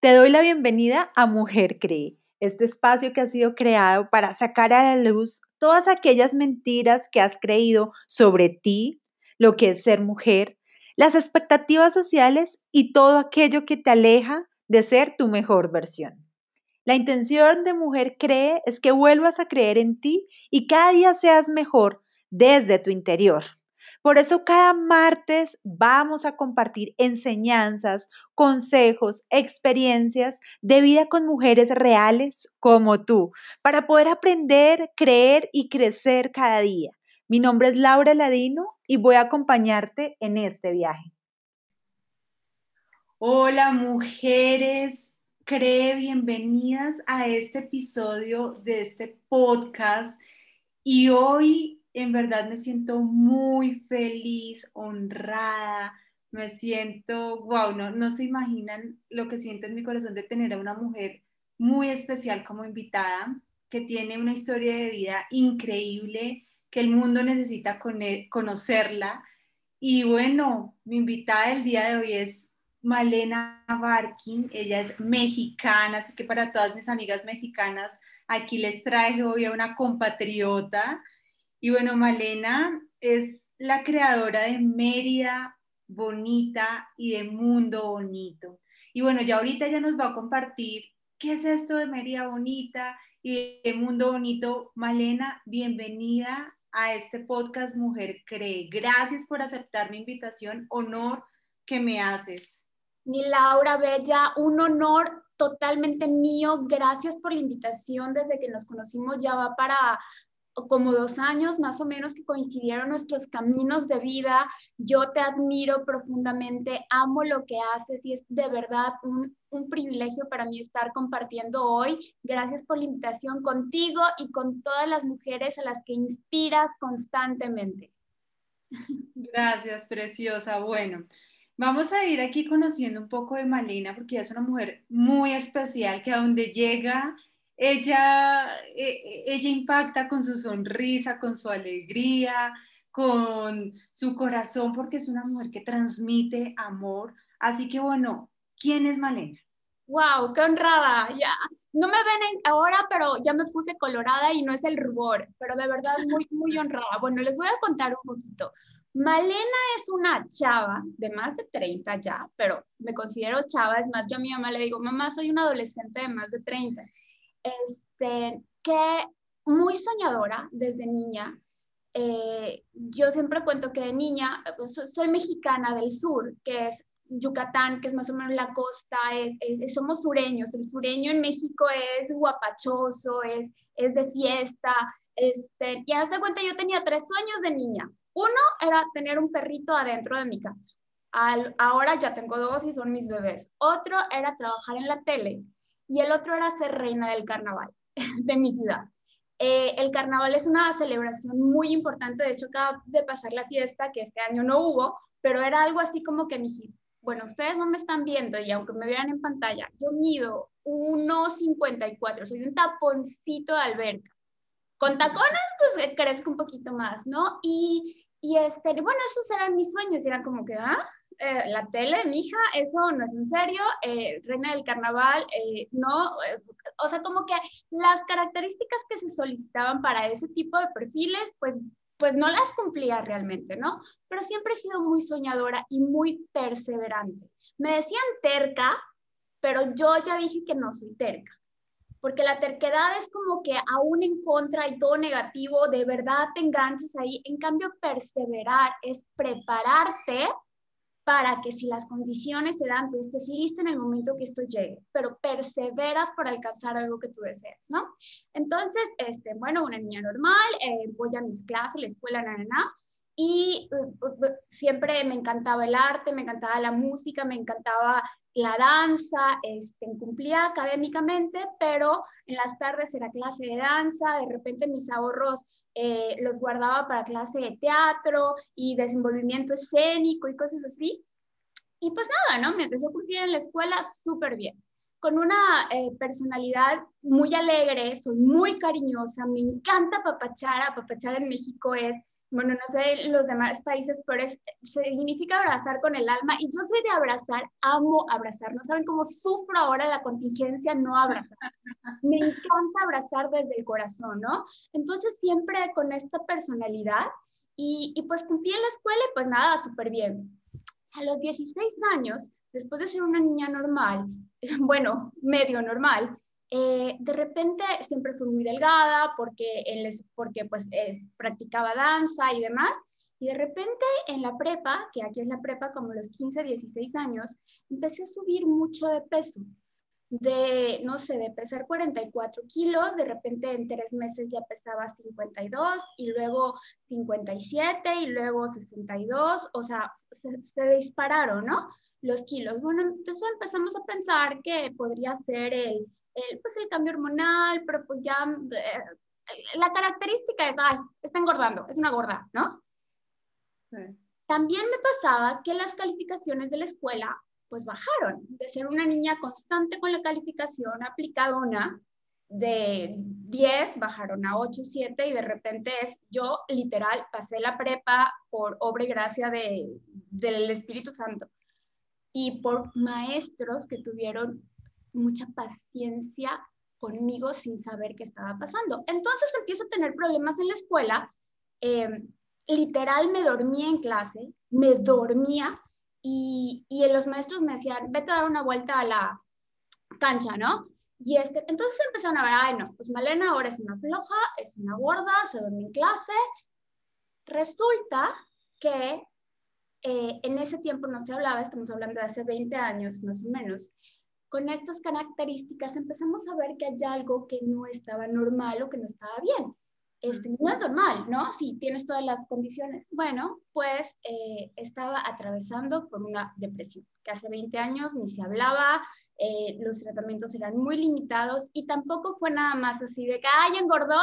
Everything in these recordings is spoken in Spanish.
Te doy la bienvenida a Mujer Cree, este espacio que ha sido creado para sacar a la luz todas aquellas mentiras que has creído sobre ti, lo que es ser mujer, las expectativas sociales y todo aquello que te aleja de ser tu mejor versión. La intención de Mujer Cree es que vuelvas a creer en ti y cada día seas mejor desde tu interior. Por eso cada martes vamos a compartir enseñanzas, consejos, experiencias de vida con mujeres reales como tú, para poder aprender, creer y crecer cada día. Mi nombre es Laura Ladino y voy a acompañarte en este viaje. Hola mujeres, cree bienvenidas a este episodio de este podcast y hoy en verdad me siento muy feliz, honrada, me siento, wow, no, no se imaginan lo que siento en mi corazón de tener a una mujer muy especial como invitada, que tiene una historia de vida increíble, que el mundo necesita conocerla. Y bueno, mi invitada del día de hoy es Malena Barkin, ella es mexicana, así que para todas mis amigas mexicanas, aquí les traje hoy a una compatriota y bueno, Malena es la creadora de Mérida Bonita y de Mundo Bonito. Y bueno, ya ahorita ya nos va a compartir qué es esto de Mérida Bonita y de Mundo Bonito. Malena, bienvenida a este podcast Mujer Cree. Gracias por aceptar mi invitación. Honor que me haces. Mi Laura Bella, un honor totalmente mío. Gracias por la invitación. Desde que nos conocimos ya va para como dos años más o menos que coincidieron nuestros caminos de vida. Yo te admiro profundamente, amo lo que haces y es de verdad un, privilegio para mí estar compartiendo hoy. Gracias por la invitación contigo y con todas las mujeres a las que inspiras constantemente. Gracias, preciosa. Bueno, vamos a ir aquí conociendo un poco de Malena porque ella es una mujer muy especial que a donde llega ella, e, e, ella impacta con su sonrisa, con su alegría, con su corazón, porque es una mujer que transmite amor. Así que bueno, ¿quién es Malena? ¡Wow! ¡Qué honrada! Ya, no me ven ahora, pero ya me puse colorada y no es el rubor, pero de verdad muy, muy honrada. Bueno, les voy a contar un poquito. Malena es una chava de más de 30 ya, pero me considero chava, es más, yo a mi mamá le digo, mamá, soy una adolescente de más de 30 este, que muy soñadora desde niña. Eh, yo siempre cuento que de niña, pues, soy mexicana del sur, que es Yucatán, que es más o menos la costa, es, somos sureños. El sureño en México es guapachoso, es, de fiesta. Este, y hace cuenta, yo tenía tres sueños de niña. Uno era tener un perrito adentro de mi casa. ahora ya tengo dos y son mis bebés. Otro era trabajar en la tele y el otro era ser reina del carnaval de mi ciudad. Eh, el carnaval es una celebración muy importante, de hecho acaba de pasar la fiesta, que este año no hubo, pero era algo así como que mi bueno, ustedes no me están viendo y aunque me vean en pantalla, yo mido 1,54, soy un taponcito de alberca. Con tacones, pues eh, crezco un poquito más, ¿no? Y, y este, bueno, esos eran mis sueños, eran como que, ¿ah? Eh, la tele, mija, eso no es en serio, eh, reina del carnaval, eh, no, o sea, como que las características que se solicitaban para ese tipo de perfiles, pues, pues no las cumplía realmente, ¿no? Pero siempre he sido muy soñadora y muy perseverante. Me decían terca, pero yo ya dije que no soy terca porque la terquedad es como que aún en contra y todo negativo, de verdad te enganchas ahí. En cambio, perseverar es prepararte para que si las condiciones se dan, tú estés lista en el momento que esto llegue, pero perseveras para alcanzar algo que tú deseas, ¿no? Entonces, este, bueno, una niña normal, eh, voy a mis clases, la escuela, y uh, uh, uh, siempre me encantaba el arte, me encantaba la música, me encantaba la danza, este, cumplía académicamente, pero en las tardes era clase de danza, de repente mis ahorros eh, los guardaba para clase de teatro y desenvolvimiento escénico y cosas así. Y pues nada, ¿no? Me empecé a cumplir en la escuela súper bien. Con una eh, personalidad muy alegre, soy muy cariñosa, me encanta papachar. Papachar en México es bueno, no sé los demás países, pero es, significa abrazar con el alma. Y yo soy de abrazar, amo abrazar. No saben cómo sufro ahora la contingencia no abrazar. Me encanta abrazar desde el corazón, ¿no? Entonces siempre con esta personalidad y, y pues cumplí en la escuela y pues nada, súper bien. A los 16 años, después de ser una niña normal, bueno, medio normal, eh, de repente siempre fui muy delgada porque, él porque pues practicaba danza y demás. Y de repente en la prepa, que aquí es la prepa como los 15, 16 años, empecé a subir mucho de peso. De, no sé, de pesar 44 kilos, de repente en tres meses ya pesaba 52 y luego 57 y luego 62, o sea, se, se dispararon, ¿no? Los kilos. Bueno, entonces empezamos a pensar que podría ser el, el, pues el cambio hormonal, pero pues ya eh, la característica es, ay, está engordando, es una gorda, ¿no? También me pasaba que las calificaciones de la escuela pues bajaron, de ser una niña constante con la calificación aplicadona, de 10 bajaron a 8, 7 y de repente es, yo literal pasé la prepa por obra y gracia de, del Espíritu Santo y por maestros que tuvieron mucha paciencia conmigo sin saber qué estaba pasando. Entonces empiezo a tener problemas en la escuela. Em, literal me dormía en clase, me dormía y, y los maestros me decían, vete a dar una vuelta a la cancha, ¿no? Y este, entonces empezaron a ver, ay no, pues Malena ahora es una floja, es una gorda, se duerme en clase. Resulta que eh, en ese tiempo no se hablaba, estamos hablando de hace 20 años más o menos, con estas características empezamos a ver que hay algo que no estaba normal o que no estaba bien. Este, no es normal, ¿no? Si tienes todas las condiciones. Bueno, pues eh, estaba atravesando por una depresión, que hace 20 años ni se hablaba, eh, los tratamientos eran muy limitados y tampoco fue nada más así de que, ay, engordó,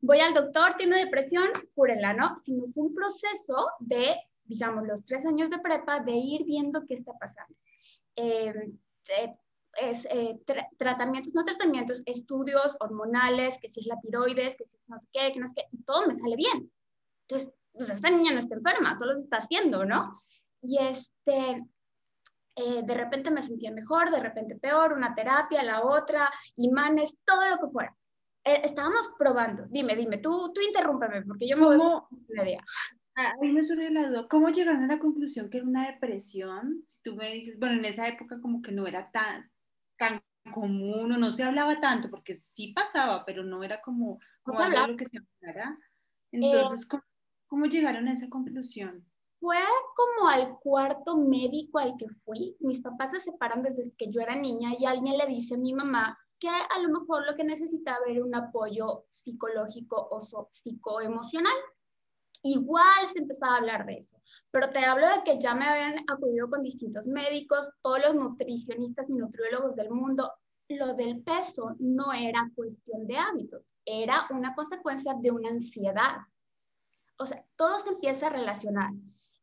voy al doctor, tiene depresión, cúrenla, ¿no? Sino fue un proceso de, digamos, los tres años de prepa, de ir viendo qué está pasando. Eh, es, eh, tratamientos, no tratamientos, estudios hormonales, que si es la tiroides, que si es no sé qué, que no sé qué, y todo me sale bien. Entonces, pues esta niña no está enferma, solo se está haciendo, ¿no? Y este, eh, de repente me sentía mejor, de repente peor, una terapia, la otra, imanes, todo lo que fuera. Eh, estábamos probando. Dime, dime, tú, tú interrúmpeme, porque yo me voy a idea. A mí me surge la duda, ¿cómo llegaron a la conclusión que era una depresión? Si tú me dices, bueno, en esa época como que no era tan, tan común o no se hablaba tanto, porque sí pasaba, pero no era como, como algo lo que se hablara. Entonces, ¿cómo, ¿cómo, llegaron a esa conclusión? Fue como al cuarto médico al que fui. Mis papás se separan desde que yo era niña y alguien le dice a mi mamá que a lo mejor lo que necesitaba era un apoyo psicológico o psicoemocional igual se empezaba a hablar de eso. Pero te hablo de que ya me habían acudido con distintos médicos, todos los nutricionistas y nutriólogos del mundo. Lo del peso no era cuestión de hábitos, era una consecuencia de una ansiedad. O sea, todo se empieza a relacionar.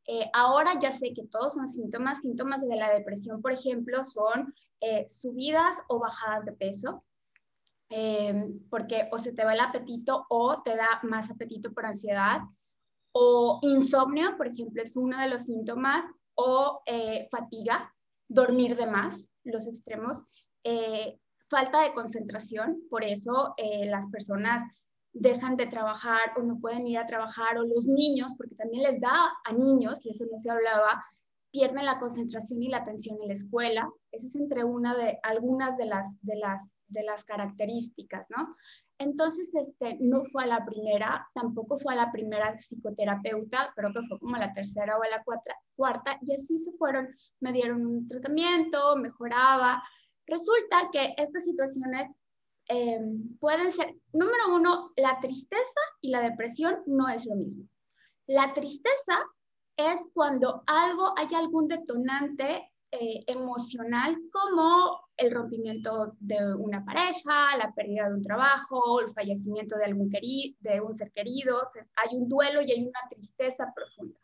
Eh, ahora ya sé que todos son síntomas. Síntomas de la depresión, por ejemplo, son eh, subidas o bajadas de peso, eh, porque o se te va el apetito o te da más apetito por ansiedad, o insomnio, por ejemplo, es uno de los síntomas, o eh, fatiga, dormir de más, los extremos, eh, falta de concentración, por eso eh, las personas dejan de trabajar o no pueden ir a trabajar, o los niños, porque también les da a niños, y eso no se hablaba, pierden la concentración y la atención en la escuela. Esa es entre una de algunas de las, de las, de las características, ¿no? Entonces, este, no fue a la primera, tampoco fue a la primera psicoterapeuta, creo que fue como a la tercera o a la cuarta, y así se fueron, me dieron un tratamiento, mejoraba. Resulta que estas situaciones em, pueden ser, número uno, la tristeza y la depresión no es lo mismo. La tristeza es cuando algo, hay algún detonante eh, emocional como el rompimiento de una pareja, la pérdida de un trabajo, el fallecimiento de algún de un ser querido, hay un duelo y hay una tristeza profunda.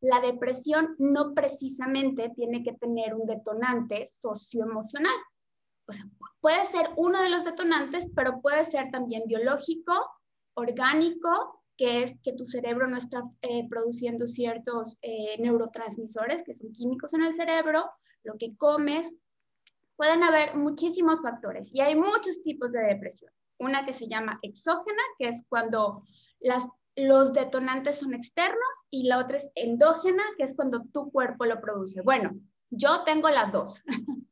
La depresión no precisamente tiene que tener un detonante socioemocional. O sea, puede ser uno de los detonantes, pero puede ser también biológico, orgánico que es que tu cerebro no está eh, produciendo ciertos eh, neurotransmisores, que son químicos en el cerebro, lo que comes. Pueden haber muchísimos factores y hay muchos tipos de depresión. Una que se llama exógena, que es cuando las, los detonantes son externos, y la otra es endógena, que es cuando tu cuerpo lo produce. Bueno, yo tengo las dos.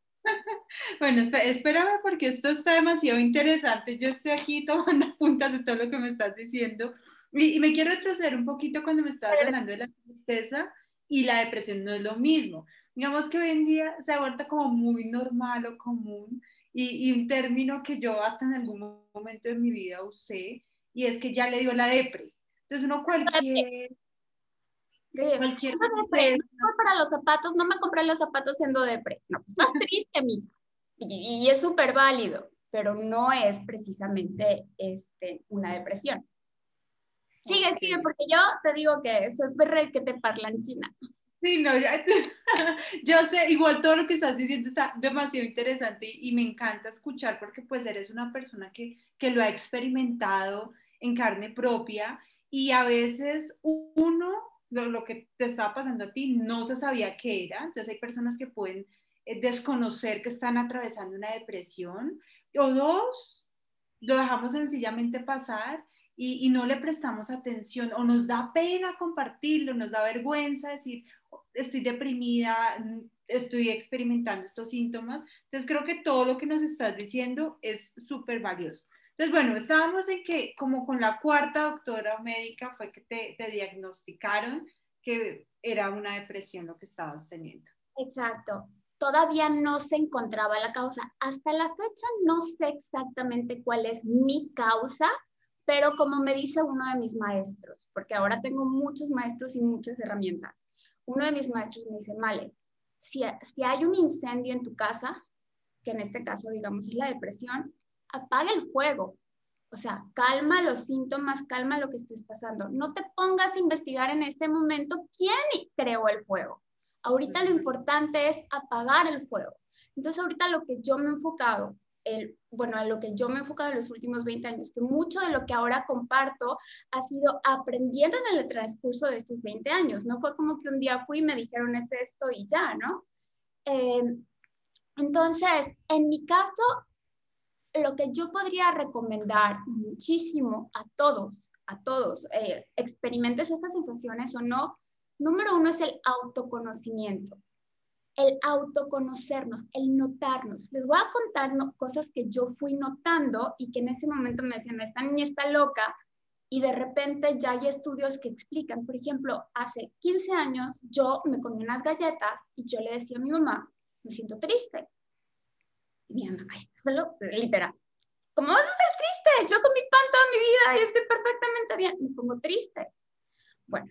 Bueno, espérame porque esto está demasiado interesante. Yo estoy aquí tomando puntas de todo lo que me estás diciendo y, me quiero retroceder un poquito cuando me estabas hablando de la tristeza y la depresión no es lo mismo. Digamos que hoy en día se ha vuelto como muy normal o común y, y un término que yo hasta en algún momento de mi vida usé y es que ya le dio la depre. Entonces uno cualquier... Cualquier no para los zapatos, no me compré los zapatos siendo depre. No, pues, estás triste, mija. Y, y es súper válido, pero no es precisamente este, una depresión. Sigue, sigue, porque yo te digo que soy perre que te parlan china. Sí, no, ya, yo sé, igual todo lo que estás diciendo está demasiado interesante y, me encanta escuchar porque pues eres una persona que, que lo ha experimentado en carne propia y a veces uno, lo, lo, que te estaba pasando a ti, no se sabía qué era, entonces hay personas que pueden eh, desconocer que están atravesando una depresión. O dos, lo dejamos sencillamente pasar y, no le prestamos atención o nos da pena compartirlo, nos da vergüenza decir, estoy deprimida, estoy experimentando estos síntomas. Entonces creo que todo lo que nos estás diciendo es súper valioso. Entonces, bueno, estábamos en que como con la cuarta doctora médica fue que te, te diagnosticaron que era una depresión lo que estabas teniendo. Exacto. Todavía no se encontraba la causa. Hasta la fecha no sé exactamente cuál es mi causa, pero como me dice uno de mis maestros, porque ahora tengo muchos maestros y muchas herramientas, uno de mis maestros me dice, Male, si, si hay un incendio en tu casa, que en este caso digamos es la depresión, apaga el fuego. O sea, calma los síntomas, calma lo que estés pasando. No te pongas a investigar en este momento quién creó el fuego. Ahorita lo importante es apagar el fuego. Entonces, ahorita lo que yo me he enfocado el, bueno, a lo que yo me he enfocado en los últimos 20 años, que mucho de lo que ahora comparto ha sido aprendiendo en el transcurso de estos 20 años. No fue como que un día fui y me dijeron es esto y ya, ¿no? Em, entonces, en mi caso, lo que yo podría recomendar muchísimo a todos, a todos, eh, experimentes estas sensaciones o no, número uno es el autoconocimiento el autoconocernos, el notarnos. Les voy a contar cosas que yo fui notando y que en ese momento me decían, esta niña está loca, y de repente ya hay estudios que explican. Por ejemplo, hace 15 años yo me comí unas galletas y yo le decía a mi mamá, me siento triste. Y mi mamá, literal, ¿cómo vas a estar triste? Yo comí pan toda mi vida y estoy perfectamente bien. Me pongo triste. Bueno,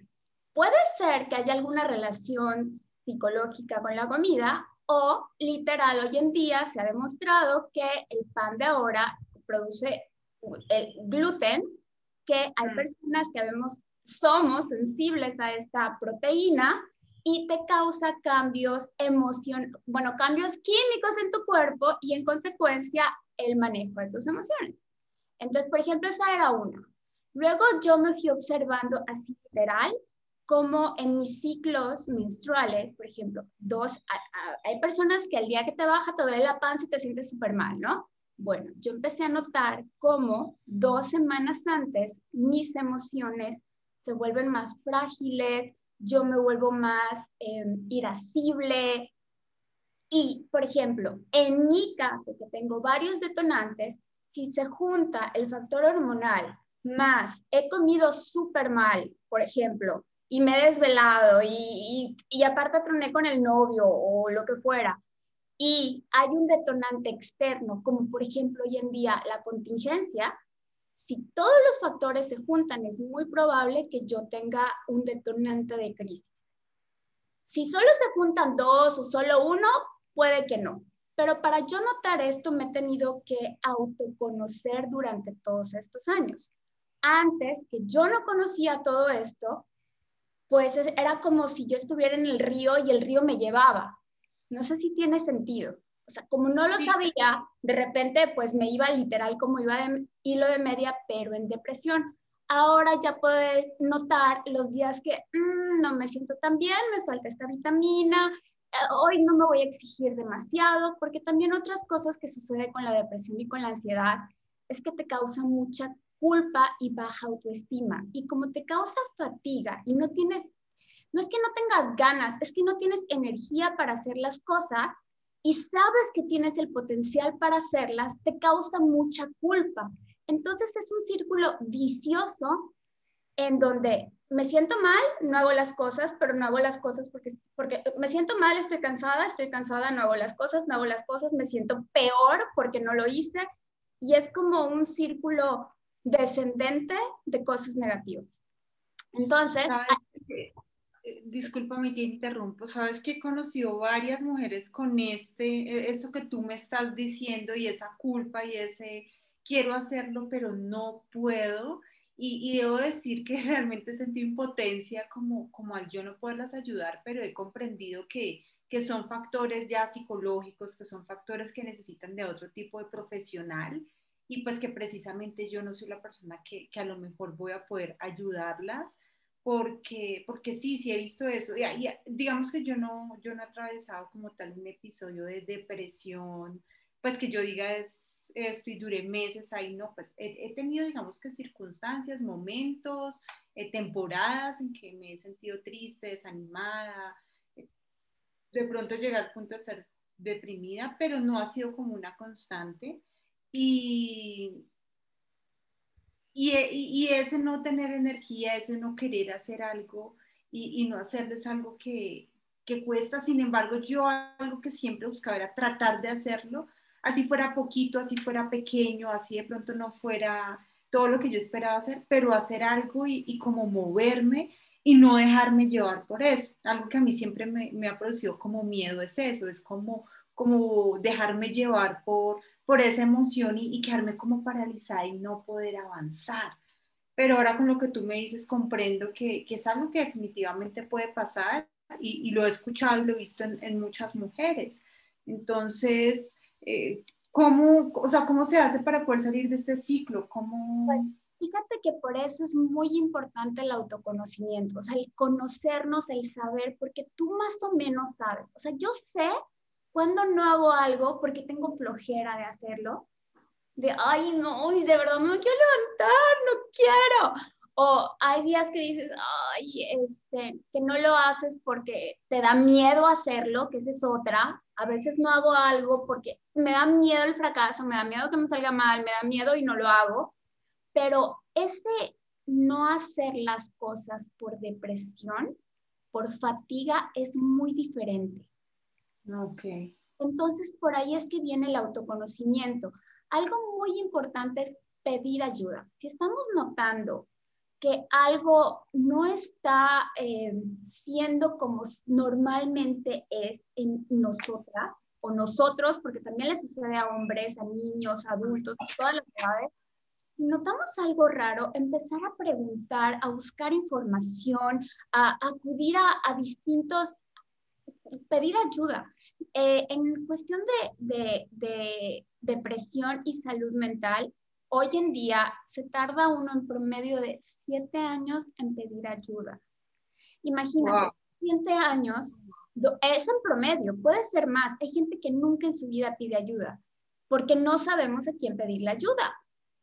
puede ser que haya alguna relación psicológica con la comida o literal hoy en día se ha demostrado que el pan de ahora produce el gluten, que hay mm. personas que vemos, somos sensibles a esta proteína y te causa cambios emoción, bueno, cambios químicos en tu cuerpo y en consecuencia el manejo de tus emociones. Entonces, por ejemplo, esa era una. Luego yo me fui observando así literal como en mis ciclos menstruales, por ejemplo, dos, hay personas que el día que te baja te duele la panza y te sientes súper mal, ¿no? Bueno, yo empecé a notar cómo dos semanas antes mis emociones se vuelven más frágiles, yo me vuelvo más em, irascible. Y, por ejemplo, en mi caso, que tengo varios detonantes, si se junta el factor hormonal más he comido súper mal, por ejemplo, y me he desvelado y, y, aparte troné con el novio o lo que fuera, y hay un detonante externo, como por ejemplo hoy en día la contingencia, si todos los factores se juntan, es muy probable que yo tenga un detonante de crisis. Si solo se juntan dos o solo uno, puede que no. Pero para yo notar esto me he tenido que autoconocer durante todos estos años. Antes que yo no conocía todo esto, pues era como si yo estuviera en el río y el río me llevaba. No sé si tiene sentido. O sea, como no lo sabía, de repente pues me iba literal como iba de hilo de media, pero en depresión. ahora ya puedes notar los días que mm, no me siento tan bien, me falta esta vitamina, hoy no me voy a exigir demasiado, porque también otras cosas que sucede con la depresión y con la ansiedad es que te causa mucha culpa y baja autoestima. Y como te causa fatiga y no tienes, no es que no tengas ganas, es que no tienes energía para hacer las cosas y sabes que tienes el potencial para hacerlas, te causa mucha culpa. Entonces es un círculo vicioso en donde me siento mal, no hago las cosas, pero no hago las cosas porque, porque me siento mal, estoy cansada, estoy cansada, no hago las cosas, no hago las cosas, me siento peor porque no lo hice. Y es como un círculo descendente de cosas negativas. Entonces... Eh, discúlpame, te interrumpo. Sabes que he conocido varias mujeres con este, e, esto que tú me estás diciendo y esa culpa y ese quiero hacerlo, pero no puedo. Y, debo decir que realmente sentí impotencia como, como al yo no poderlas ayudar, pero he comprendido que, que son factores ya psicológicos, que son factores que necesitan de otro tipo de profesional y pues que precisamente yo no soy la persona que, que a lo mejor voy a poder ayudarlas porque, porque sí, sí he visto eso. Y, digamos que yo no, yo no he atravesado como tal un episodio de depresión, pues que yo diga es esto y duré meses ahí, no, pues he, tenido, digamos que circunstancias, momentos, eh, temporadas en que me he sentido triste, desanimada, eh, de pronto llegar al punto de ser deprimida, pero no ha sido como una constante. Y, y, ese no tener energía, ese no querer hacer algo y, y no hacerlo es algo que, que, cuesta. Sin embargo, yo algo que siempre buscaba era tratar de hacerlo, así fuera poquito, así fuera pequeño, así de pronto no fuera todo lo que yo esperaba hacer, pero hacer algo y, y como moverme y no dejarme llevar por eso. Algo que a mí siempre me, me ha producido como miedo es eso, es como, como dejarme llevar por, por esa emoción y, y, quedarme como paralizada y no poder avanzar. Pero ahora con lo que tú me dices comprendo que, que es algo que definitivamente puede pasar y, y, lo he escuchado y lo he visto en, en muchas mujeres. Entonces, eh, ¿cómo, o sea, ¿cómo se hace para poder salir de este ciclo? ¿Cómo... Pues, fíjate que por eso es muy importante el autoconocimiento, o sea, el conocernos, el saber, porque tú más o menos sabes. O sea, yo sé cuando no hago algo porque tengo flojera de hacerlo, de, ay, no, de verdad no me quiero levantar, no quiero. O hay días que dices, ay, este, que no lo haces porque te da miedo hacerlo, que esa es otra. A veces no hago algo porque me da miedo el fracaso, me da miedo que me salga mal, me da miedo y no lo hago. Pero ese no hacer las cosas por depresión, por fatiga, es muy diferente. Ok. Entonces, por ahí es que viene el autoconocimiento. Algo muy importante es pedir ayuda. Si estamos notando que algo no está eh, siendo como normalmente es en nosotras o nosotros, porque también le sucede a hombres, a niños, adultos, a todas las edades, si notamos algo raro, empezar a preguntar, a buscar información, a, acudir a distintos pedir ayuda. Eh, en cuestión de, depresión y salud mental, hoy en día se tarda uno en promedio de siete años en pedir ayuda. Imagínate, siete años es en promedio, puede ser más. Hay gente que nunca en su vida pide ayuda porque no sabemos a quién pedirle ayuda.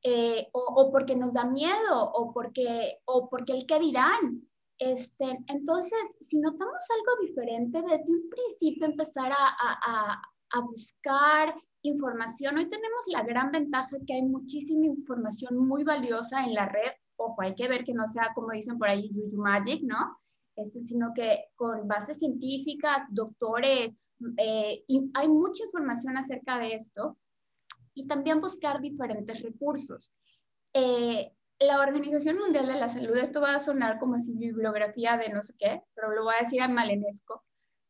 Eh, o, o, porque nos da miedo, o porque, o porque el qué dirán, este, entonces, si notamos algo diferente, desde un principio empezar a, a, buscar información. Hoy tenemos la gran ventaja que hay muchísima información muy valiosa en la red. Ojo, hay que ver que no sea como dicen por ahí, Juju Magic, ¿no? Este, sino que con bases científicas, doctores, eh, y hay mucha información acerca de esto. Y también buscar diferentes recursos. Eh, la Organización Mundial de la Salud, esto va a sonar como si bibliografía de no sé qué, pero lo voy a decir a malenesco,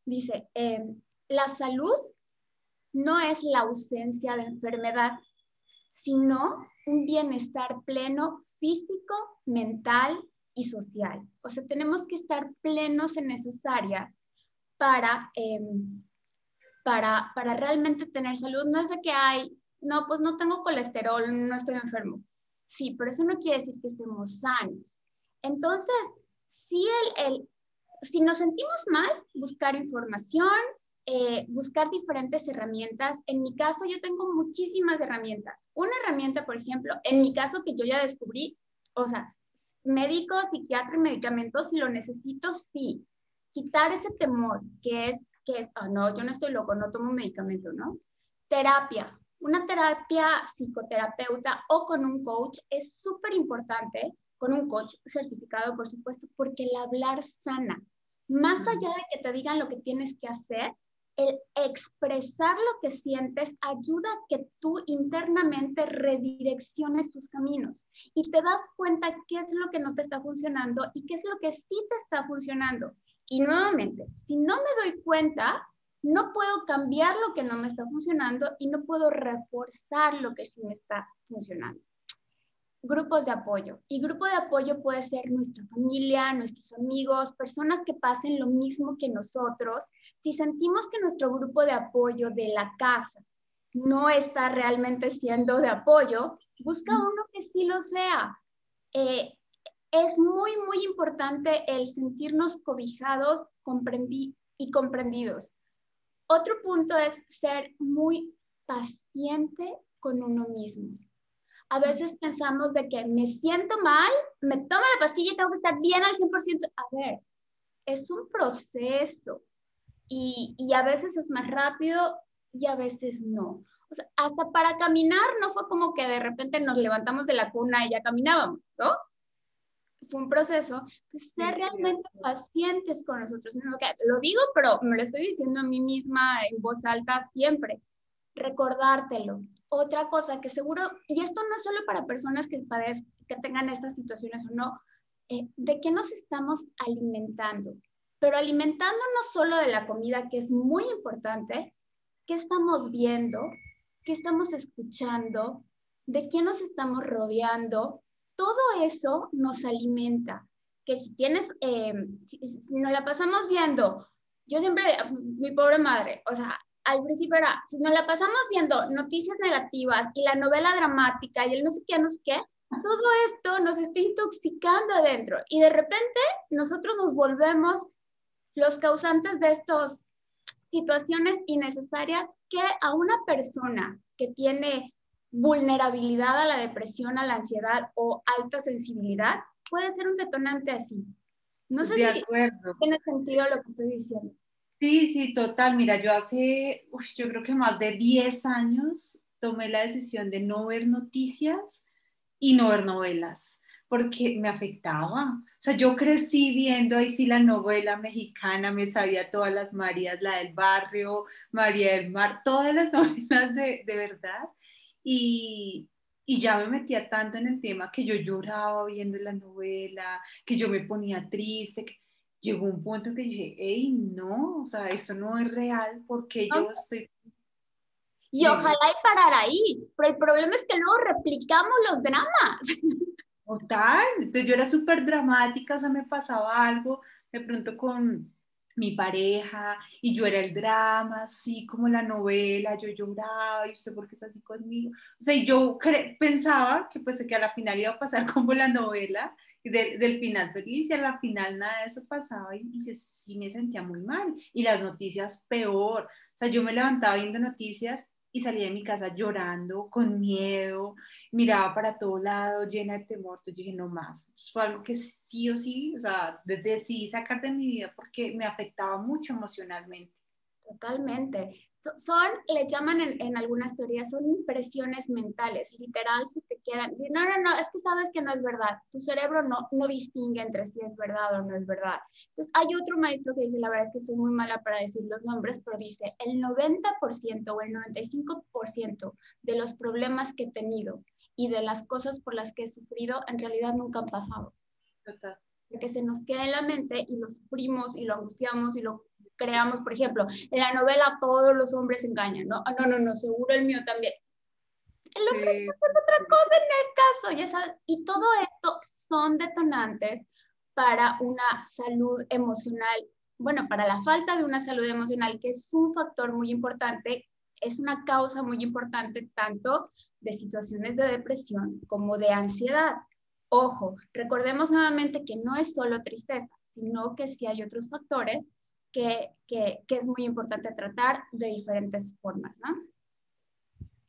dice, em, la salud no es la ausencia de enfermedad, sino un bienestar pleno físico, mental y social. O sea, tenemos que estar plenos en necesarias para, em, para, para realmente tener salud. No es de que hay, no, pues no tengo colesterol, no estoy enfermo Sí, pero eso no quiere decir que estemos sanos. Entonces, si, el, si nos sentimos mal, buscar información, eh, buscar diferentes herramientas. En mi caso, yo tengo muchísimas herramientas. Una herramienta, por ejemplo, en mi caso que yo ya descubrí, o sea, médico, psiquiatra y medicamentos, si lo necesito, sí. Quitar ese temor que es, que es, oh, no, yo no estoy loco, no tomo medicamento, ¿no? Terapia. Una terapia psicoterapeuta o con un coach es súper importante, con un coach certificado, por supuesto, porque el hablar sana. Más allá de que te digan lo que tienes que hacer, el expresar lo que sientes ayuda a que tú internamente redirecciones tus caminos y te das cuenta qué es lo que no te está funcionando y qué es lo que sí te está funcionando. Y nuevamente, si no me doy cuenta, no puedo cambiar lo que no me está funcionando y no puedo reforzar lo que sí me está funcionando grupos de apoyo. Y grupo de apoyo puede ser nuestra familia, nuestros amigos, personas que pasen lo mismo que nosotros. Si sentimos que nuestro grupo de apoyo de la casa no está realmente siendo de apoyo, busca uno que sí lo sea. Eh, es muy, muy importante el sentirnos cobijados comprendí y comprendidos. Otro punto es ser muy paciente con uno mismo a veces pensamos de que me siento mal, me tomo la pastilla y tengo que estar bien al 100%. A ver, es un proceso y, y a veces es más rápido y a veces no. O sea, hasta para caminar no fue como que de repente nos levantamos de la cuna y ya caminábamos, ¿no? Fue un proceso. Entonces, ser realmente pacientes con nosotros mismos. Lo digo, pero me lo estoy diciendo a mí misma en voz alta siempre recordártelo. Otra cosa que seguro, y esto no es solo para personas que, que tengan estas situaciones o no, eh, de qué nos estamos alimentando. Pero alimentándonos solo de la comida, que es muy importante, qué estamos viendo, qué estamos escuchando, de quién nos estamos rodeando, todo eso nos alimenta. Que si tienes, eh, si nos la pasamos viendo, yo siempre, mi pobre madre, o sea, al principio era, si nos la pasamos viendo noticias negativas y la novela dramática y el no sé qué, no sé qué, todo esto nos está intoxicando adentro y de repente nosotros nos volvemos los causantes de estas situaciones innecesarias que a una persona que tiene vulnerabilidad a la depresión, a la ansiedad o alta sensibilidad, puede ser un detonante así. No sé si tiene sentido lo que estoy diciendo. Sí, sí, total. Mira, yo hace, yo creo que más de 10 años tomé la decisión de no ver noticias y no ver novelas, porque me afectaba. O sea, yo crecí viendo ahí sí la novela mexicana, me sabía todas las Marías, la del barrio, María del Mar, todas las novelas de, de verdad. Y, y ya me metía tanto en el tema que yo lloraba viendo la novela, que yo me ponía triste, que llegó un punto que dije, hey, no, o sea, eso no es real porque yo estoy... Y ojalá y parar ahí, pero el problema es que luego replicamos los dramas. Total, entonces yo era súper dramática, o sea, me pasaba algo de pronto con mi pareja y yo era el drama, así como la novela, yo lloraba y usted por qué está así conmigo. O sea, yo pensaba que pues que a la final iba a pasar como la novela del final feliz y a la final nada de eso pasaba y, y sí me sentía muy mal. Y las noticias peor. O sea, yo me levantaba viendo noticias y salía de mi casa llorando, con miedo, miraba para todo lado, llena de temor. Entonces dije, no más. fue algo que sí o sí, o sea, decidí sacar de mi vida porque me afectaba mucho emocionalmente. Totalmente son, le llaman en, algunas teorías, son impresiones mentales, literal, se te quedan, no, no, no, es que sabes que no es verdad, tu cerebro no, no distingue entre si es verdad o no es verdad. Entonces, hay otro maestro que dice, la verdad es que soy muy mala para decir los nombres, pero dice, el 90% o el 95% de los problemas que he tenido y de las cosas por las que he sufrido, en realidad nunca han pasado. Total. Porque se nos queda en la mente y lo sufrimos y lo angustiamos y lo creamos, por ejemplo, en la novela todos los hombres engañan, ¿no? Ah, no, no, no, seguro el mío también. El hombre está haciendo otra cosa en el caso, ya sabes. Y todo esto son detonantes para una salud emocional, bueno, para la falta de una salud emocional, que es un factor muy importante es una causa muy importante tanto de situaciones de depresión como de ansiedad. Ojo, recordemos nuevamente que no es solo tristeza, sino que sí hay otros factores que, que, que es muy importante tratar de diferentes formas, ¿no?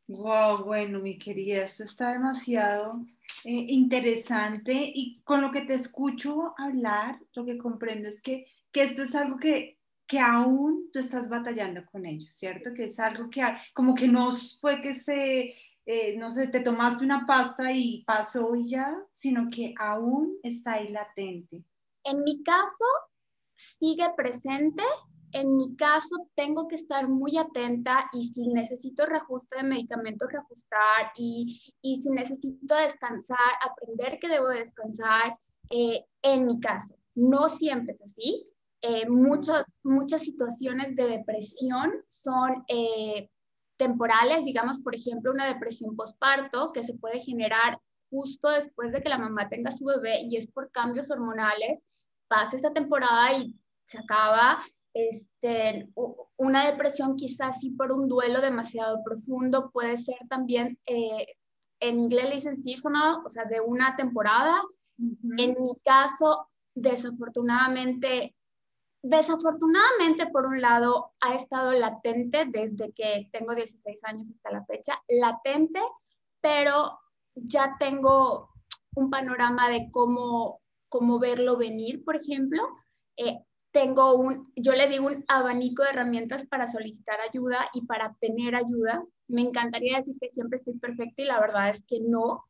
Wow, bueno, mi querida, esto está demasiado eh, interesante y con lo que te escucho hablar, lo que comprendo es que, que esto es algo que, que aún tú estás batallando con ello, ¿cierto? Que es algo que como que no fue que se, eh, no sé, te tomaste una pasta y pasó y ya, sino que aún está ahí latente. En mi caso, sigue presente en mi caso tengo que estar muy atenta y si necesito reajuste de medicamentos, reajustar y, y si necesito descansar, aprender que debo descansar. Eh, en mi caso, no siempre es así. Eh, muchas, muchas situaciones de depresión son eh, temporales, digamos, por ejemplo, una depresión postparto que se puede generar justo después de que la mamá tenga su bebé y es por cambios hormonales, pasa esta temporada y se acaba este, una depresión quizás sí por un duelo demasiado profundo, puede ser también, eh, en inglés le dicen seasonal, o sea, de una temporada. En mi caso, desafortunadamente, desafortunadamente por un lado ha estado latente desde que tengo 16 años hasta la fecha, latente, pero ya tengo un panorama de cómo, cómo verlo venir, por ejemplo. Eh, tengo un, yo le digo un abanico de herramientas para solicitar ayuda y para obtener ayuda. Me encantaría decir que siempre estoy perfecta y la verdad es que no,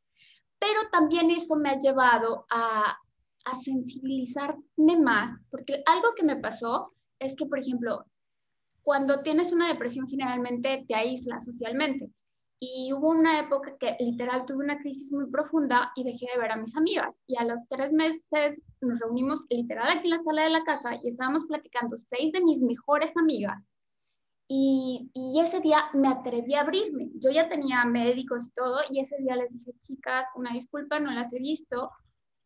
pero también eso me ha llevado a, a sensibilizarme más, porque algo que me pasó es que, por ejemplo, cuando tienes una depresión generalmente te aísla socialmente. Y hubo una época que literal tuve una crisis muy profunda y dejé de ver a mis amigas. Y a los tres meses nos reunimos literal aquí en la sala de la casa y estábamos platicando seis de mis mejores amigas. Y, y, ese día me atreví a abrirme. Yo ya tenía médicos y todo, y ese día les dije, chicas, una disculpa, no las he visto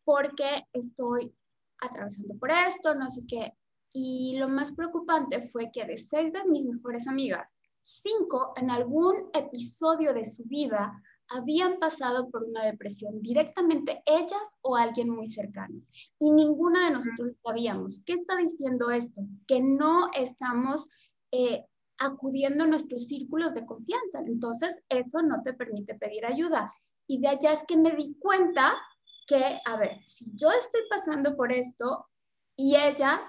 porque estoy atravesando por esto, no sé qué. Y lo más preocupante fue que de seis de mis mejores amigas, cinco en algún episodio de su vida habían pasado por una depresión, directamente ellas o alguien muy cercano. Y ninguna de nosotros sabíamos. ¿Qué está diciendo esto? Que no estamos eh, acudiendo a nuestros círculos de confianza. Entonces, eso no te permite pedir ayuda. Y de allá es que me di cuenta que, a ver, si yo estoy pasando por esto y ellas,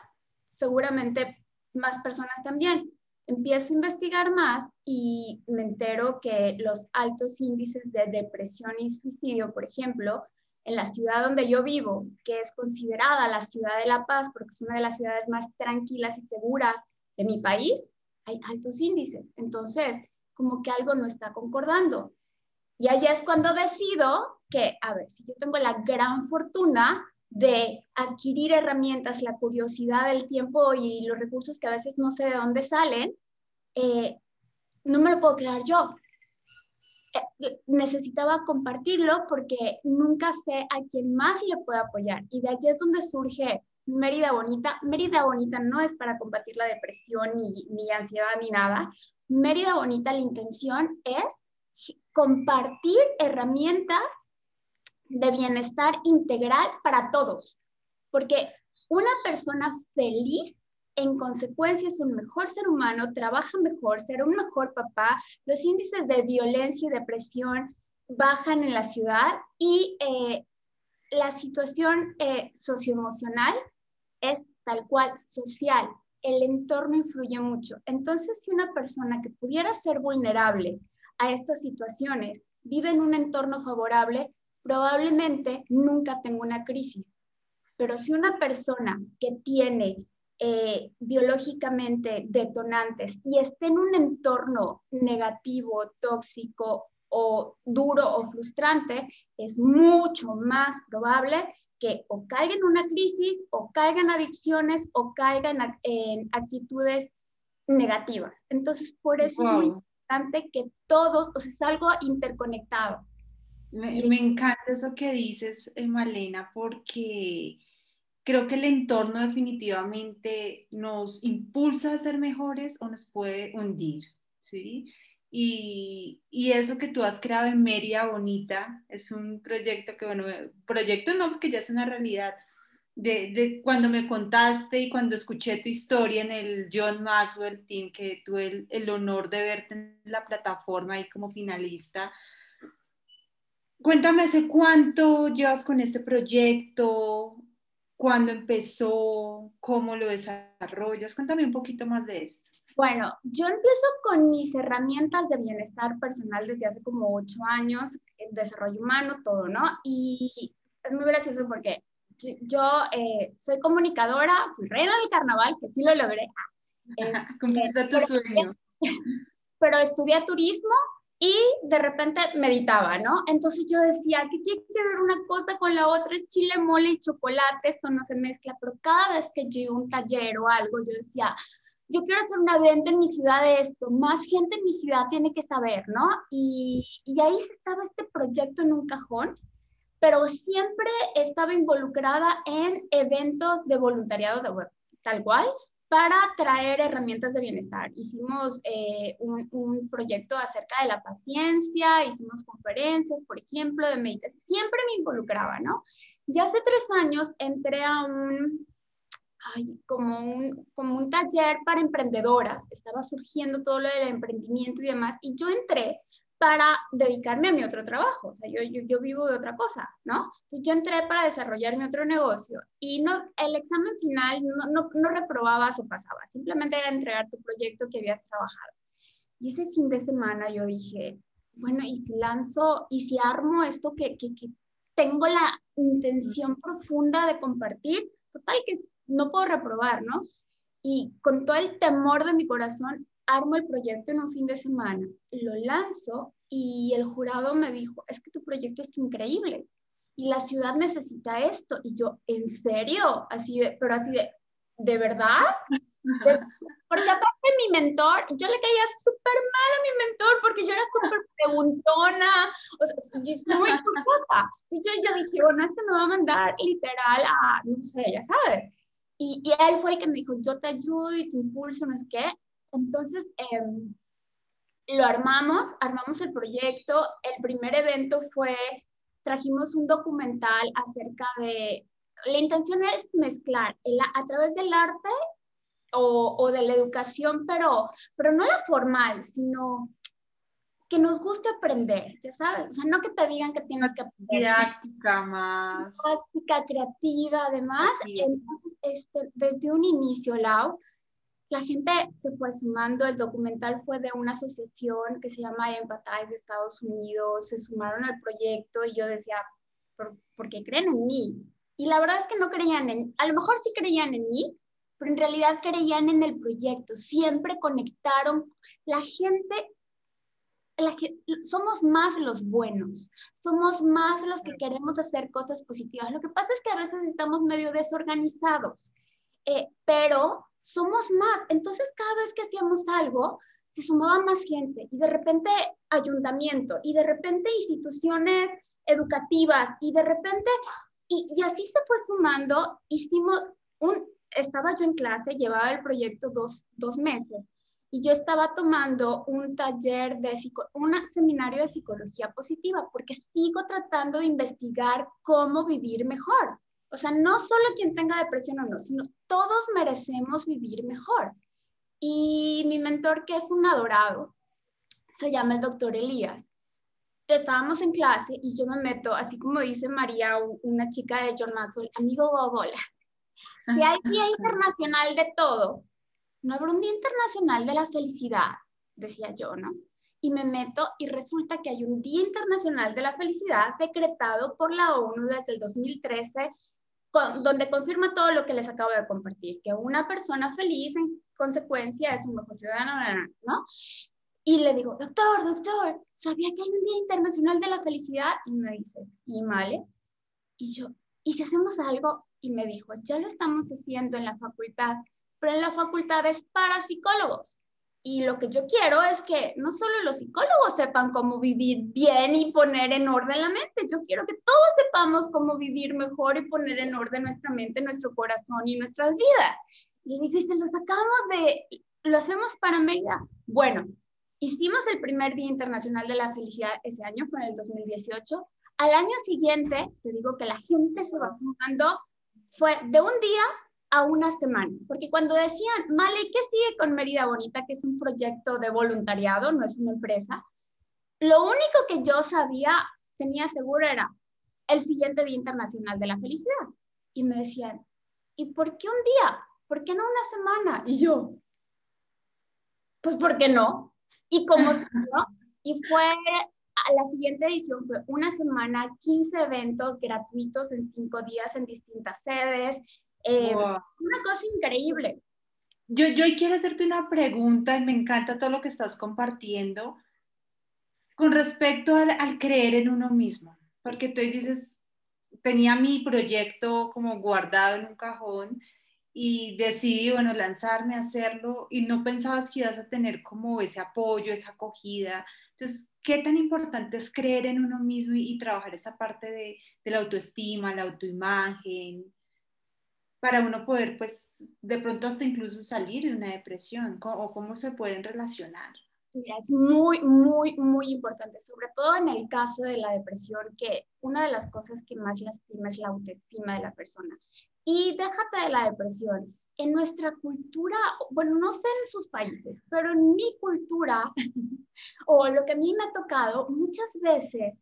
seguramente más personas también, empiezo a investigar más y me entero que los altos índices de depresión y suicidio, por ejemplo, en la ciudad donde yo vivo, que es considerada la ciudad de La Paz, porque es una de las ciudades más tranquilas y seguras de mi país, hay altos índices. Entonces, como que algo no está concordando. Y allá es cuando decido que, a ver, si yo tengo la gran fortuna de adquirir herramientas, la curiosidad del tiempo y los recursos que a veces no sé de dónde salen, eh, no me lo puedo quedar yo. Eh, necesitaba compartirlo porque nunca sé a quién más le puedo apoyar. Y de allí es donde surge Mérida Bonita. Mérida Bonita no es para combatir la depresión ni, ni ansiedad ni nada. Mérida Bonita, la intención es compartir herramientas de bienestar integral para todos, porque una persona feliz en consecuencia es un mejor ser humano, trabaja mejor, será un mejor papá, los índices de violencia y depresión bajan en la ciudad y eh, la situación eh, socioemocional es tal cual, social. El entorno influye mucho. Entonces, si una persona que pudiera ser vulnerable a estas situaciones vive en un entorno favorable, probablemente nunca tenga una crisis. Pero si una persona que tiene eh, biológicamente detonantes y esté en un entorno negativo, tóxico o duro o frustrante, es mucho más probable que o caiga en una crisis o caiga en adicciones o caiga en, actitudes negativas. Entonces, por eso es muy importante que todos, o sea, es algo interconectado. Me, me encanta eso que dices, eh, Malena, porque creo que el entorno definitivamente nos impulsa a ser mejores o nos puede hundir, ¿sí? Y, y, eso que tú has creado en Mérida Bonita es un proyecto que, bueno, proyecto no, porque ya es una realidad. De, de, cuando me contaste y cuando escuché tu historia en el John Maxwell Team, que tuve el, el honor de verte en la plataforma ahí como finalista, Cuéntame hace cuánto llevas con este proyecto, cuándo empezó, cómo lo desarrollas. Cuéntame un poquito más de esto. Bueno, yo empiezo con mis herramientas de bienestar personal desde hace como ocho años, el desarrollo humano, todo, ¿no? Y es muy gracioso porque yo eh, soy comunicadora, fui reina del carnaval, que sí lo logré. Cumpliste tu sueño. Pero estudié turismo y de repente meditaba, ¿no? Entonces yo decía, ¿qué tiene que ver una cosa con la otra? Es chile, mole y chocolate, esto no se mezcla, pero cada vez que yo iba a un taller o algo, yo decía, yo quiero hacer una venta en mi ciudad de esto, más gente en mi ciudad tiene que saber, ¿no? Y, y ahí estaba este proyecto en un cajón, pero siempre estaba involucrada en eventos de voluntariado de web, tal cual, para traer herramientas de bienestar. Hicimos eh, un, un, proyecto acerca de la paciencia, hicimos conferencias, por ejemplo, de meditación. Siempre me involucraba, ¿no? Ya hace tres años entré a un, ay, como, un, como un taller para emprendedoras. Estaba surgiendo todo lo del emprendimiento y demás. Y yo entré para dedicarme a mi otro trabajo. O sea, yo, yo, yo, vivo de otra cosa, ¿no? Entonces yo entré para desarrollar mi otro negocio y no, el examen final no, no, no reprobabas o pasaba, simplemente era entregar tu proyecto que habías trabajado. Y ese fin de semana yo dije, bueno, ¿y si lanzo, y si armo esto que, que, que tengo la intención profunda de compartir? Total, que no puedo reprobar, ¿no? Y con todo el temor de mi corazón, armo el proyecto en un fin de semana, lo lanzo y el jurado me dijo, es que tu proyecto es increíble y la ciudad necesita esto. Y yo, ¿en serio? Así de, pero así de, ¿de verdad? porque aparte mi mentor, yo le caía súper mal a mi mentor porque yo era súper preguntona, o sea, yo soy muy curiosa. Y yo, yo dije, bueno, este me va a mandar literal a, no sé, ya sabes. Y, y él fue el que me dijo, yo te ayudo y te impulso, no sé qué. Entonces, em, lo armamos, armamos el proyecto. El primer evento fue, trajimos un documental acerca de, la intención es mezclar el, a través del arte o, o, de la educación, pero, pero no la formal, sino que nos guste aprender, ya sabes, o sea, no que te digan que tienes que aprender. Didáctica más. Práctica, creativa, además. Entonces, este, desde un inicio, Lau, la gente se fue sumando, el documental fue de una asociación que se llama Empathize de Estados Unidos, se sumaron al proyecto y yo decía, ¿por, ¿por, qué creen en mí? Y la verdad es que no creían en, a lo mejor sí creían en mí, pero en realidad creían en el proyecto, siempre conectaron, la gente, somos más los buenos, somos más los que queremos hacer cosas positivas. Lo que pasa es que a veces estamos medio desorganizados, eh, pero somos más. Entonces, cada vez que hacíamos algo, se sumaba más gente y de repente ayuntamiento y de repente instituciones educativas y de repente, y, y así se fue sumando, hicimos un, estaba yo en clase, llevaba el proyecto dos, dos meses y yo estaba tomando un taller de un seminario de psicología positiva porque sigo tratando de investigar cómo vivir mejor. O sea, no solo quien tenga depresión o no, sino todos merecemos vivir mejor. Y mi mentor, que es un adorado, se llama el doctor Elías. Estábamos en clase y yo me meto, así como dice María, una chica de John Maxwell, amigo Google. Si hay Día Internacional de todo, no habrá un Día Internacional de la Felicidad, decía yo, ¿no? Y me meto y resulta que hay un Día Internacional de la Felicidad decretado por la ONU desde el 2013 donde confirma todo lo que les acabo de compartir, que una persona feliz en consecuencia es un mejor ciudadano, ¿no? Y le digo, doctor, doctor, ¿sabía que hay un Día Internacional de la Felicidad? Y me dice, ¿y vale? Y yo, ¿y si hacemos algo? Y me dijo, ya lo estamos haciendo en la facultad, pero en la facultad es para psicólogos. Y lo que yo quiero es que no solo los psicólogos sepan cómo vivir bien y poner en orden la mente, yo quiero que todos sepamos cómo vivir mejor y poner en orden nuestra mente, nuestro corazón y nuestras vidas. Y dice, lo sacamos de, lo hacemos para Mérida. Bueno, hicimos el primer Día Internacional de la Felicidad ese año, fue en el 2018. Al año siguiente, te digo que la gente se va sumando, fue de un día a una semana, porque cuando decían, Male, ¿qué sigue con Mérida Bonita? Que es un proyecto de voluntariado, no es una empresa. Lo único que yo sabía, tenía seguro, era el siguiente Día Internacional de la Felicidad. Y me decían, ¿y por qué un día? ¿Por qué no una semana? Y yo, pues ¿por qué no? Y como no, y fue la siguiente edición fue una semana, 15 eventos gratuitos en cinco días en distintas sedes. Eh, una cosa increíble. Yo, yo quiero hacerte una pregunta y me encanta todo lo que estás compartiendo con respecto al, al creer en uno mismo, porque tú dices, tenía mi proyecto como guardado en un cajón y decidí, bueno, lanzarme a hacerlo y no pensabas que ibas a tener como ese apoyo, esa acogida. Entonces, ¿qué tan importante es creer en uno mismo y, trabajar esa parte de, de, la autoestima, la autoimagen, para uno poder, pues, de pronto hasta incluso salir de una depresión o cómo se pueden relacionar? Mira, es muy, muy, muy importante, sobre todo en el caso de la depresión, que una de las cosas que más lastima es la autoestima de la persona. Y déjate de la depresión. En nuestra cultura, bueno, no sé en sus países, pero en mi cultura, o lo que a mí me ha tocado, muchas veces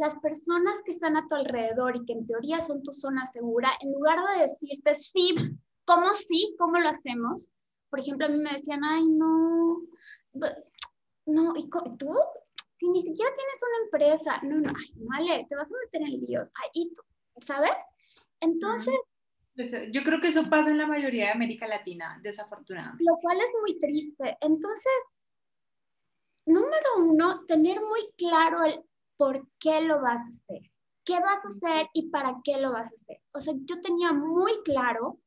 las personas que están a tu alrededor y que en teoría son tu zona segura, en lugar de decirte, sí, ¿cómo sí? ¿Cómo lo hacemos? Por ejemplo, a mí me decían, ay, no, no, ¿y tú? Si ni siquiera tienes una empresa, no, no, ay, vale, te vas a meter en líos, ay, ¿y tú? ¿Sabes? Entonces... Yo creo que eso pasa en la mayoría de América Latina, desafortunadamente. Lo cual es muy triste. Entonces, número uno, tener muy claro el por qué lo vas a hacer, qué vas a hacer y para qué lo vas a hacer. O sea, yo tenía muy claro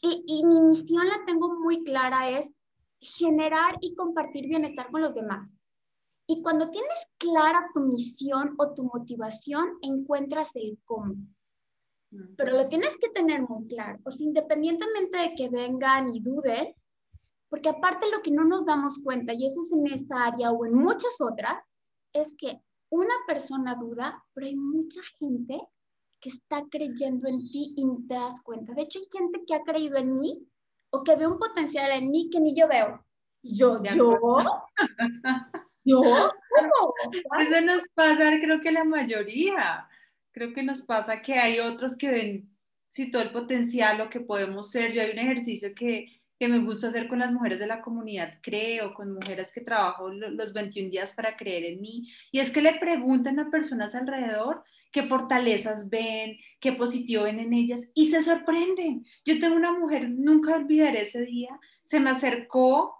y, y mi misión la tengo muy clara, es generar y compartir bienestar con los demás. Y cuando tienes clara tu misión o tu motivación, encuentras el cómo. Pero lo tienes que tener muy claro. O sea, independientemente de que vengan y duden, porque aparte lo que no nos damos cuenta, y eso es en esta área o en muchas otras, es que una persona duda, pero hay mucha gente que está creyendo en ti y ni te das cuenta. De hecho, hay gente que ha creído en mí o que ve un potencial en mí que ni yo veo. Yo, yo, yo, ¿cómo? Eso nos pasa, creo que la mayoría. Creo que nos pasa que hay otros que ven si todo el potencial, lo que podemos ser. Yo hay un ejercicio que, que me gusta hacer con las mujeres de la comunidad, creo, con mujeres que trabajo los 21 días para creer en mí. Y es que le preguntan a personas alrededor qué fortalezas ven, qué positivo ven en ellas y se sorprenden. Yo tengo una mujer, nunca olvidaré ese día, se me acercó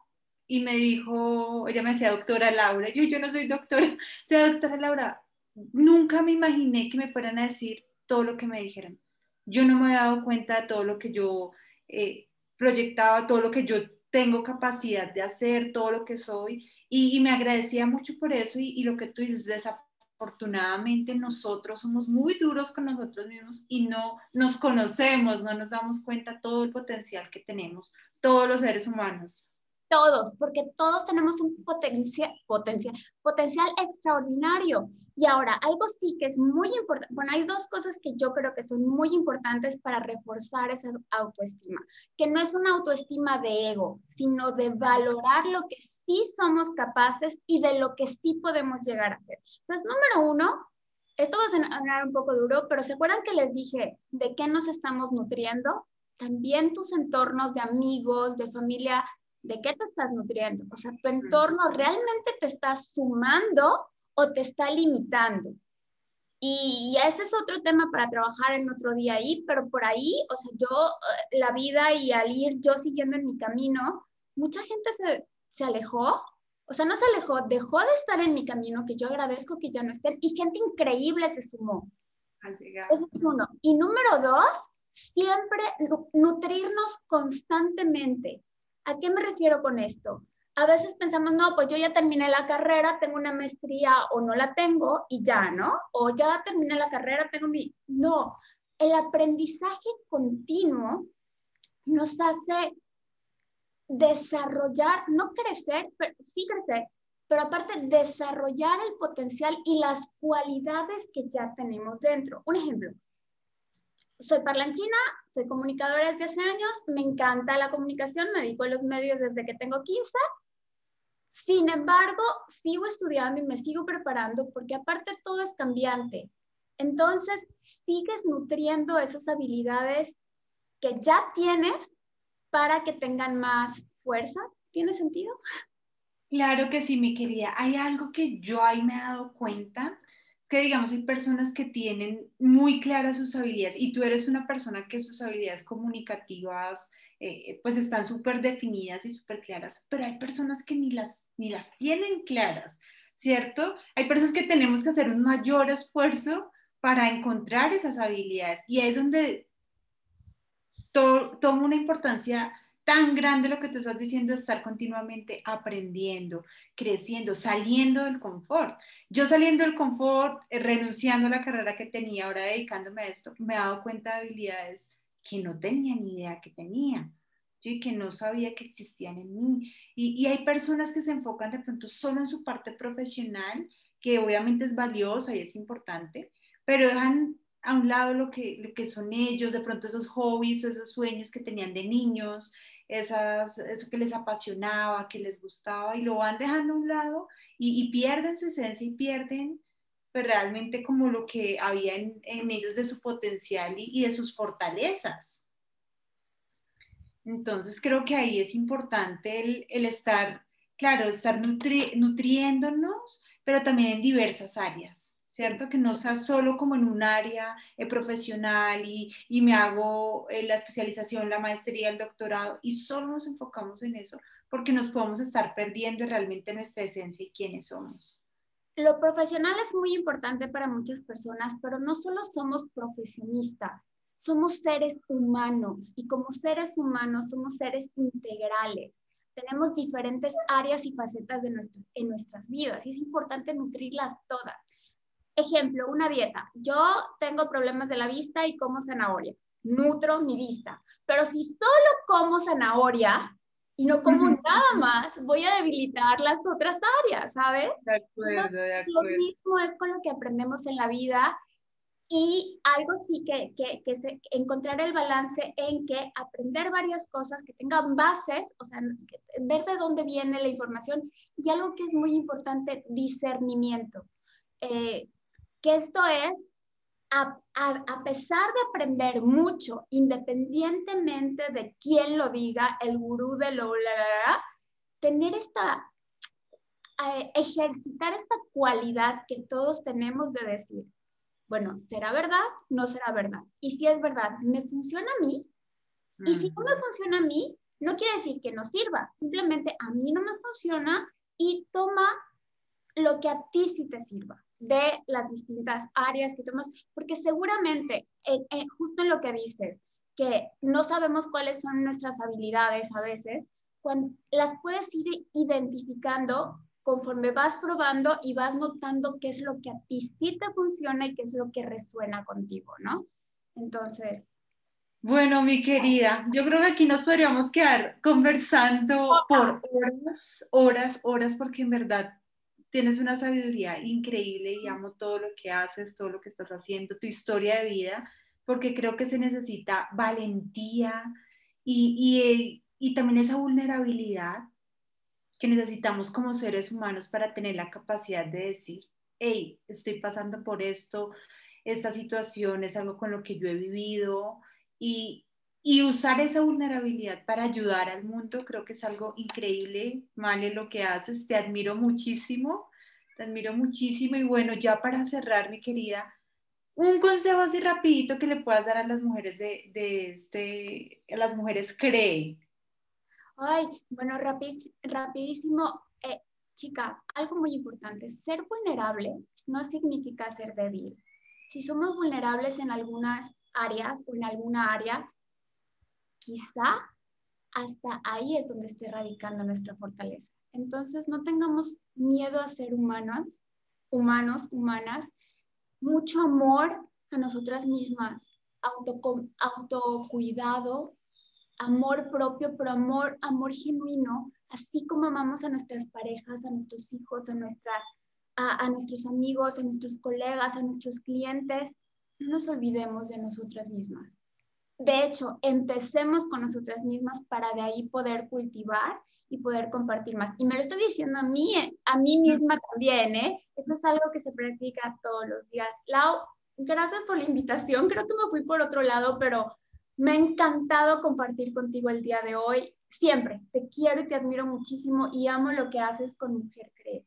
y me dijo, ella me decía doctora Laura, yo, yo no soy doctora, sea doctora Laura, nunca me imaginé que me fueran a decir todo lo que me dijeron. Yo no me he dado cuenta de todo lo que yo eh, proyectaba, todo lo que yo tengo capacidad de hacer, todo lo que soy, y, me agradecía mucho por eso y, y, lo que tú dices, desafortunadamente nosotros somos muy duros con nosotros mismos y no nos conocemos, no nos damos cuenta todo el potencial que tenemos, todos los seres humanos todos, porque todos tenemos un potencial, potencial, potencial extraordinario. Y ahora, algo sí que es muy importante, bueno, hay dos cosas que yo creo que son muy importantes para reforzar esa autoestima, que no es una autoestima de ego, sino de valorar lo que sí somos capaces y de lo que sí podemos llegar a hacer. Entonces, número uno, esto va a sonar un poco duro, pero ¿se acuerdan que les dije de qué nos estamos nutriendo? También tus entornos de amigos, de familia, ¿de qué te estás nutriendo? O sea, tu entorno realmente te está sumando o te está limitando. Y, ese es otro tema para trabajar en otro día ahí, pero por ahí, o sea, yo, eh, la vida y al ir yo siguiendo en mi camino, mucha gente se, se alejó, o sea, no se alejó, dejó de estar en mi camino, que yo agradezco que ya no estén, y gente increíble se sumó. Ese es uno. Y número dos, siempre nutrirnos constantemente. ¿A qué me refiero con esto? A veces pensamos, no, pues yo ya terminé la carrera, tengo una maestría o no la tengo y ya, ¿no? O ya terminé la carrera, tengo mi... No, el aprendizaje continuo nos hace desarrollar, no crecer, pero sí crecer, pero aparte desarrollar el potencial y las cualidades que ya tenemos dentro. Un ejemplo, soy parlanchina, soy comunicadora desde hace años, me encanta la comunicación, me dedico a los medios desde que tengo 15. Sin embargo, sigo estudiando y me sigo preparando porque aparte todo es cambiante. Entonces, sigues nutriendo esas habilidades que ya tienes para que tengan más fuerza. ¿Tiene sentido? Claro que sí, mi querida. Hay algo que yo ahí me he dado cuenta que digamos hay personas que tienen muy claras sus habilidades y tú eres una persona que sus habilidades comunicativas eh, pues están súper definidas y súper claras, pero hay personas que ni las, ni las tienen claras, ¿cierto? Hay personas que tenemos que hacer un mayor esfuerzo para encontrar esas habilidades y es donde toma una importancia tan grande lo que tú estás diciendo, estar continuamente aprendiendo, creciendo, saliendo del confort. Yo saliendo del confort, eh, renunciando a la carrera que tenía, ahora dedicándome a esto, me he dado cuenta de habilidades que no tenía ni idea que tenía. ¿sí? que no sabía que existían en mí. Y, y hay personas que se enfocan de pronto solo en su parte profesional, que obviamente es valiosa y es importante, pero dejan a un lado lo que, lo que son ellos, de pronto esos hobbies o esos sueños que tenían de niños, esas, eso que les apasionaba, que les gustaba, y lo van dejando a un lado y, pierden su esencia y pierden pues, realmente como lo que había en, ellos de su potencial y, de sus fortalezas. Entonces creo que ahí es importante el, el estar, claro, estar nutriéndonos, pero también en diversas áreas. ¿Cierto? Que no sea solo como en un área eh, profesional y, y, me hago eh, la especialización, la maestría, el doctorado y solo nos enfocamos en eso porque nos podemos estar perdiendo realmente nuestra esencia y quiénes somos. Lo profesional es muy importante para muchas personas, pero no solo somos profesionistas, somos seres humanos y como seres humanos somos seres integrales. Tenemos diferentes áreas y facetas de nuestro, en nuestras vidas y es importante nutrirlas todas. Ejemplo, una dieta. Yo tengo problemas de la vista y como zanahoria. Nutro mi vista. Pero si solo como zanahoria y no como nada más, voy a debilitar las otras áreas, ¿sabes? De acuerdo, de acuerdo. Lo mismo es con lo que aprendemos en la vida y algo sí que, que, que se, encontrar el balance en que aprender varias cosas que tengan bases, o sea, ver de dónde viene la información y algo que es muy importante, discernimiento. Eh, que esto es, a, pesar de aprender mucho, independientemente de quién lo diga, el gurú de lo, tener esta, eh, ejercitar esta cualidad que todos tenemos de decir, bueno, ¿será verdad? No será verdad. Y si es verdad, ¿me funciona a mí? Y si no me funciona a mí, no quiere decir que no sirva, simplemente a mí no me funciona y toma lo que a ti sí te sirva de las distintas áreas que tenemos, porque seguramente, justo en lo que dices, que no sabemos cuáles son nuestras habilidades a veces, cuando las puedes ir identificando conforme vas probando y vas notando qué es lo que a ti sí te funciona y qué es lo que resuena contigo, ¿no? Entonces. Bueno, mi querida, yo creo que aquí nos podríamos quedar conversando por horas, horas, horas, porque en verdad tienes una sabiduría increíble y amo todo lo que haces, todo lo que estás haciendo, tu historia de vida, porque creo que se necesita valentía y, y, también esa vulnerabilidad que necesitamos como seres humanos para tener la capacidad de decir, hey, estoy pasando por esto, esta situación es algo con lo que yo he vivido y, y usar esa vulnerabilidad para ayudar al mundo, creo que es algo increíble, Male, lo que haces. Te admiro muchísimo, te admiro muchísimo. Y bueno, ya para cerrar, mi querida, un consejo así rapidito que le puedas dar a las mujeres de, de este, a las mujeres cree. Ay, bueno, rapidísimo. Eh, chicas, algo muy importante, ser vulnerable no significa ser débil. Si somos vulnerables en algunas áreas o en alguna área, quizá hasta ahí es donde esté radicando nuestra fortaleza. Entonces, no tengamos miedo a ser humanos, humanos, humanas, mucho amor a nosotras mismas, auto, autocuidado, amor propio, pero amor, genuino, así como amamos a nuestras parejas, a nuestros hijos, a, nuestros amigos, a nuestros colegas, a nuestros clientes, no nos olvidemos de nosotras mismas. De hecho, empecemos con nosotras mismas para de ahí poder cultivar y poder compartir más. Y me lo estoy diciendo a mí, a mí misma también, ¿eh? Esto es algo que se practica todos los días. Lau, gracias por la invitación. Creo que me fui por otro lado, pero me ha encantado compartir contigo el día de hoy. Siempre, te quiero y te admiro muchísimo y amo lo que haces con Mujer Cree.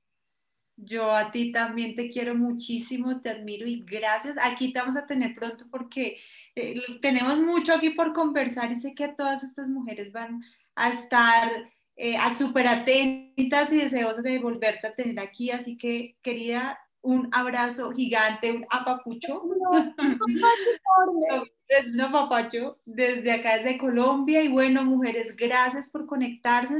Yo a ti también te quiero muchísimo, te admiro y gracias. Aquí te vamos a tener pronto porque eh, tenemos mucho aquí por conversar y sé que todas estas mujeres van a estar eh, súper atentas y deseosas de volverte a tener aquí. Así que, querida, un abrazo gigante, un apapucho. un apapacho desde acá, desde Colombia. Y bueno, mujeres, gracias por conectarse.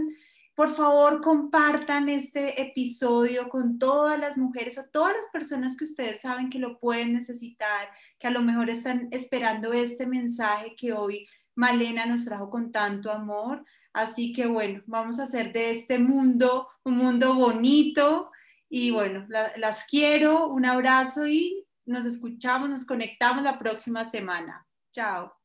Por favor, compartan este episodio con todas las mujeres o todas las personas que ustedes saben que lo pueden necesitar, que a lo mejor están esperando este mensaje que hoy Malena nos trajo con tanto amor. Así que bueno, vamos a hacer de este mundo un mundo bonito y bueno, las quiero, un abrazo y nos escuchamos, nos conectamos la próxima semana. Chao.